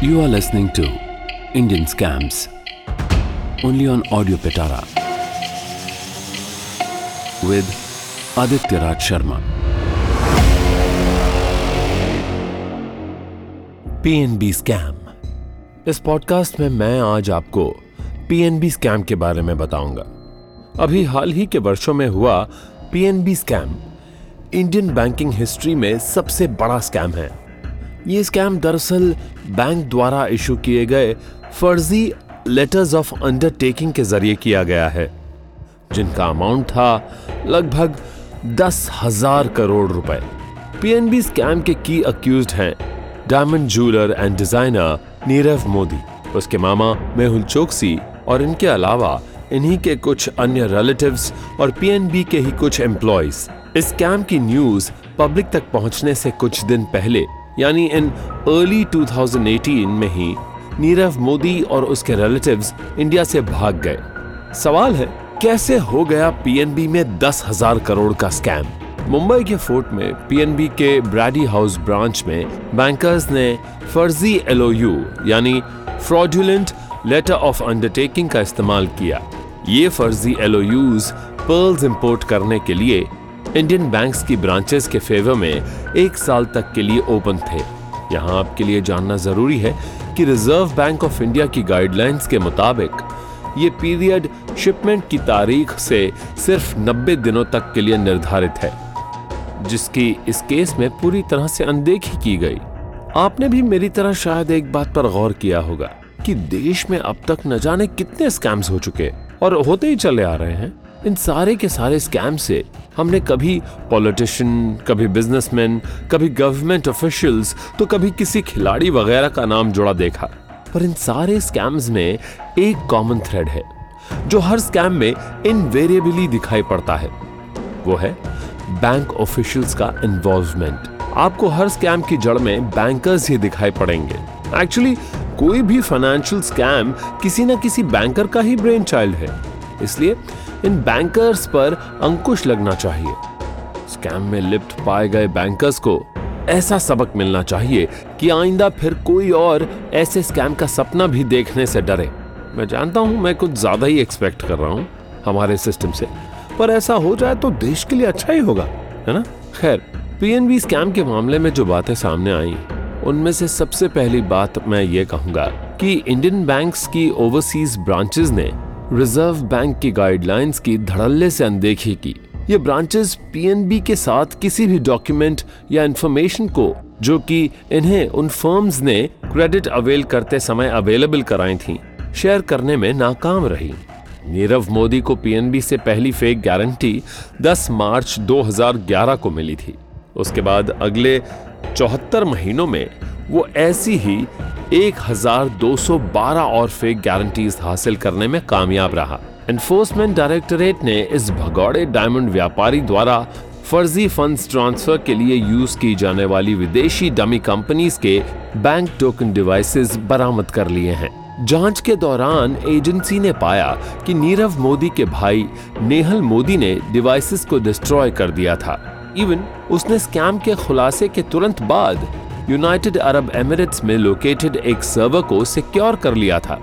You are listening to Indian Scams, only on Audio Petara with Aditya Raj Sharma. PNB scam इस podcast में मैं आज आपको PNB scam के बारे में बताऊँगा। अभी हाल ही के वर्षों में हुआ PNB scam Indian banking history में सबसे बड़ा स्कैम है। ये स्कैम दरअसल बैंक द्वारा इशू किए गए फर्जी लेटर्स ऑफ़ अंडरटेकिंग के ज़रिए किया गया है, जिनका अमाउंट था लगभग दस हज़ार करोड़ रुपए। पीएनबी स्कैम के की अक्यूज हैं diamond jeweller and designer Nirav Modi. उसके मामा मेहुल चोकसी और इनके अलावा इन्हीं के कुछ अन्य रिलेटिव्स और पीएनबी के ही कुछ एम्प्लॉयज़ इस स्कैम की न्यूज़ पब्लिक तक पहुँचने से कुछ दिन पहले यानी इन अर्ली 2018 में ही नीरव मोदी और उसके रिलेटिव्स इंडिया से भाग गए। सवाल है, कैसे हो गया पीएनबी में दस हज़ार करोड़ का स्कैम मुंबई के फोर्ट में पीएनबी के ब्रैडी हाउस ब्रांच में बैंकर्स ने फर्जी एलओयू यानी फ्रॉडुलेंट लेटर ऑफ़ अंडरटेकिंग का इस्तेमाल किया। ये फर्जी एलओयूज पर्ल्स इंपोर्ट करने के लिए इंडियन बैंक्स की ब्रांचेस के फेवर में एक साल तक के लिए ओपन थे। यहाँ आपके लिए जानना ज़रूरी है कि रिज़र्व बैंक ऑफ़ इंडिया की गाइडलाइंस के मुताबिक ये पीरियड शिपमेंट की तारीख से सिर्फ़ 90 दिनों तक के लिए निर्धारित है, जिसकी इस केस में पूरी तरह से अनदेखी की गई। आपने भी मेरी तरह शायद एक बात पर गौर किया होगा कि देश में अब तक न जाने कितने स्कैम्स हो चुके और होते ही चले आ रहे हैं। इन सारे के सारे स्कैम से हमने कभी पॉलिटिशियन कभी बिजनेसमैन कभी गवर्नमेंट ऑफिशियल्स तो कभी किसी खिलाड़ी वगैरह का नाम जुड़ा देखा। पर इन सारे स्कैम्स में एक कॉमन थ्रेड है, जो हर स्कैम में इनवेरिएबली दिखाई पड़ता है। वो है बैंक ऑफिशियल्स का इन्वॉल्वमेंट आपको हर स्कैम की जड़ में बैंकर्स ही दिखाई पड़ेंगे। एक्चुअली कोई भी फाइनेंशियल स्कैम किसी ना किसी बैंकर का ही ब्रेन चाइल्ड है। इसलिए इन बैंकर्स पर अंकुश लगना चाहिए। स्कैम में लिप्त पाए गए बैंकर्स को ऐसा सबक मिलना चाहिए कि आइंदा फिर कोई और ऐसे स्कैम का सपना भी देखने से डरे। मैं जानता हूँ मैं कुछ ज़्यादा ही एक्सपेक्ट कर रहा हूँ हमारे सिस्टम से। पर ऐसा हो जाए तो देश के लिए अच्छा ही होगा, है ना? खैर पीएनबी स्कैम के मामले में जो बातें सामने आई, उनमें से सबसे पहली बात मैं ये कहूँगा कि इंडियन बैंक्स की ओवरसीज ब्रांचेस ने रिज़र्व बैंक की गाइडलाइंस की धड़ल्ले से अनदेखी की। ये ब्रांचेस पीएनबी के साथ किसी भी डॉक्यूमेंट या इंफॉर्मेशन को, जो कि इन्हें उन फर्म्स ने क्रेडिट अवेल करते समय अवेलेबल कराई थी शेयर करने में नाकाम रही। नीरव मोदी को पीएनबी से पहली फेक गारंटी 10 मार्च 2011 को मिली थी। उसके बाद अगले चौहत्तर महीनों में वो ऐसी ही 1212 और फेक गारंटीज हासिल करने में कामयाब रहा। एनफोर्समेंट डायरेक्टोरेट ने इस भगौड़े डायमंड व्यापारी द्वारा फर्जी फंड्स ट्रांसफ़र के लिए यूज़ की जाने वाली विदेशी डमी कंपनीज़ के बैंक टोकन डिवाइसेस बरामद कर लिए हैं। जाँच के दौरान एजेंसी ने पाया कि नीरव मोदी के भाई नेहल मोदी ने डिवाइसेस को डिस्ट्रॉय कर दिया था। इवन उसने स्कैम के खुलासे के तुरंत बाद यूनाइटेड अरब एमिरेट्स में लोकेटेड एक सर्वर को सिक्योर कर लिया था।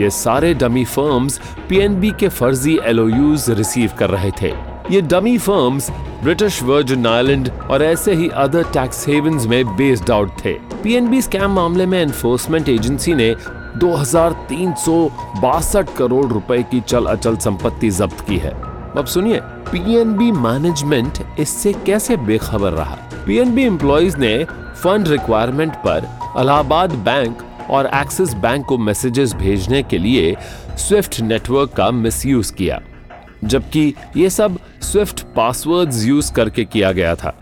ये सारे डमी फर्म्स पीएनबी के फर्जी एलओयूज रिसीव कर रहे थे। ये dummy firms British Virgin Island और ऐसे ही अदर टैक्स हेवंस में बेस्ड आउट थे। पीएनबी स्कैम मामले में एनफोर्समेंट एजेंसी ने दो हज़ार तीन सौ बासठ करोड़ रुपए की चल अचल संपत्ति जब्त की है। अब सुनिए पीएनबी मैनेजमेंट इससे कैसे बेखबर रहा? पीएनबी एम्प्लॉयज़ ने फंड रिक्वायरमेंट पर अलाहाबाद बैंक और एक्सिस बैंक को मैसेजेस भेजने के लिए स्विफ्ट नेटवर्क का मिसयूज किया, जबकि ये सब स्विफ्ट पासवर्ड्स यूज़ करके किया गया था।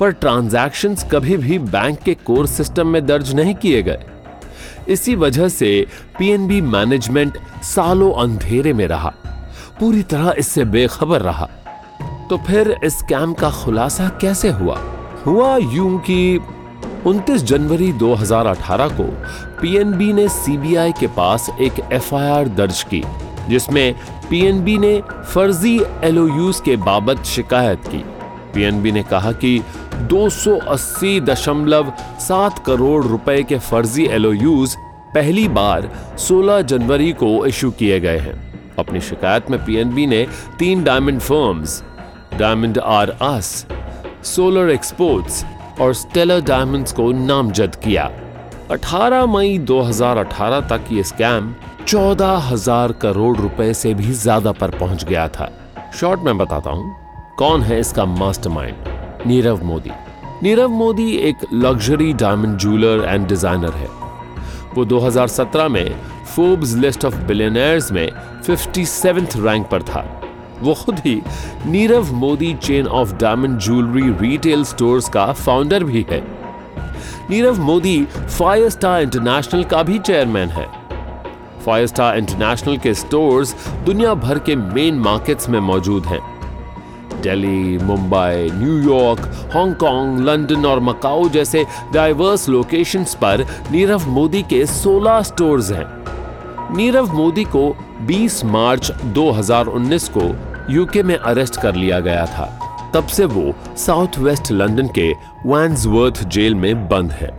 पर ट्रांजैक्शंस कभी भी बैंक के कोर सिस्टम में दर्ज नहीं किए गए। इसी वजह से पीएनबी मैनेजमेंट सालों अंधेरे में रहा, पूरी तरह इससे बेखबर रहा। तो फिर इस स्कैम का खुलासा कैसे हुआ? हुआ यूँ कि 29 जनवरी 2018 को पीएनबी ने सीबीआई के पास एक एफआईआर दर्ज की, जिसमें पीएनबी ने फर्जी एलओयूज के बाबत शिकायत की। पीएनबी ने कहा कि 280.7 करोड़ रुपए के फर्जी एलओयूज पहली बार 16 जनवरी को इशू किए गए हैं। अपनी शिकायत में पीएनबी ने तीन diamond firms, diamond R us solar exports और स्टेलर डायमंड्स को नामजद किया। 18 मई 2018 तक ये स्कैम चौदह हज़ार करोड़ रुपए से भी ज़्यादा पर पहुँच गया था। शॉर्ट में बताता हूँ, कौन है इसका मास्टरमाइंड नीरव मोदी। नीरव मोदी एक luxury diamond jeweller and designer है। वो 2017 में फोर्ब्स लिस्ट ऑफ़ बिलियनर्स में 57th रैंक पर था। वो खुद ही Nirav Modi chain of diamond jewellery retail stores का फाउंडर भी है। Nirav Modi Firestar international का भी चेयरमैन है। फायर स्टार इंटरनेशनल के स्टोर्स दुनिया भर के मेन मार्केट्स में मौजूद हैं। Delhi, Mumbai New York Hong Kong London और मकाऊ जैसे डाइवर्स लोकेशंस पर नीरव मोदी के 16 स्टोर्स हैं। नीरव मोदी को 20 मार्च 2019 को यूके में अरेस्ट कर लिया गया था। तब से वो साउथ वेस्ट लंदन के वैंसवर्थ जेल में बंद है।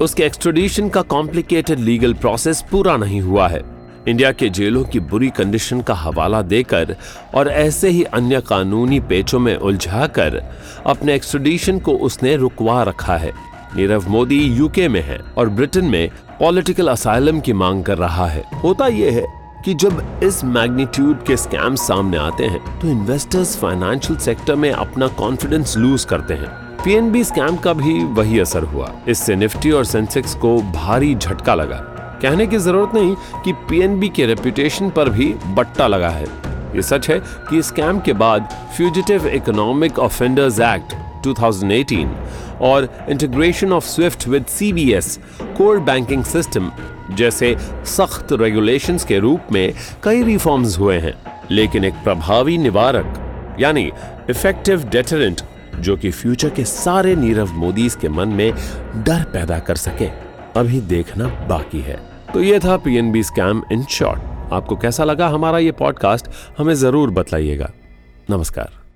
उसके एक्सट्रेडिशन का कॉम्प्लिकेटेड लीगल प्रोसेस पूरा नहीं हुआ है। इंडिया के जेलों की बुरी कंडीशन का हवाला देकर और ऐसे ही अन्य कानूनी पेचों में उलझाकर अपने एक्सट्रोडिशन को उसने रुकवा रखा है। नीरव मोदी यूके में है और ब्रिटेन में पॉलिटिकल असाइलम की मांग कर रहा है। होता यह है कि जब इस मैग्नीट्यूड के स्कैम सामने आते हैं तो इन्वेस्टर्स फाइनेंशियल सेक्टर में अपना कॉन्फिडेंस लूज करते हैं। पीएनबी स्कैम का भी वही असर हुआ। इससे निफ्टी और सेंसेक्स को भारी झटका लगा। कहने की ज़रूरत नहीं कि पीएनबी के रेपुटेशन पर भी बट्टा लगा है। ये सच है कि स्कैम के बाद फ्यूजिटिव इकोनॉमिक ऑफेंडर्स एक्ट 2018 और integration of SWIFT with CBS core banking system जैसे सख्त रेगुलेशंस के रूप में कई रिफॉर्म्स हुए हैं, लेकिन एक प्रभावी निवारक, यानी इफ़ेक्टिव डेटरेंट जो कि फ्यूचर के सारे नीरव मोदी के मन में डर पैदा कर सके, अभी देखना बाकी है। तो ये था पीएनबी स्कैम इन शॉर्ट आपको कैसा लगा हमारा ये पॉडकास्ट हमें ज़रूर बताइएगा नमस्कार।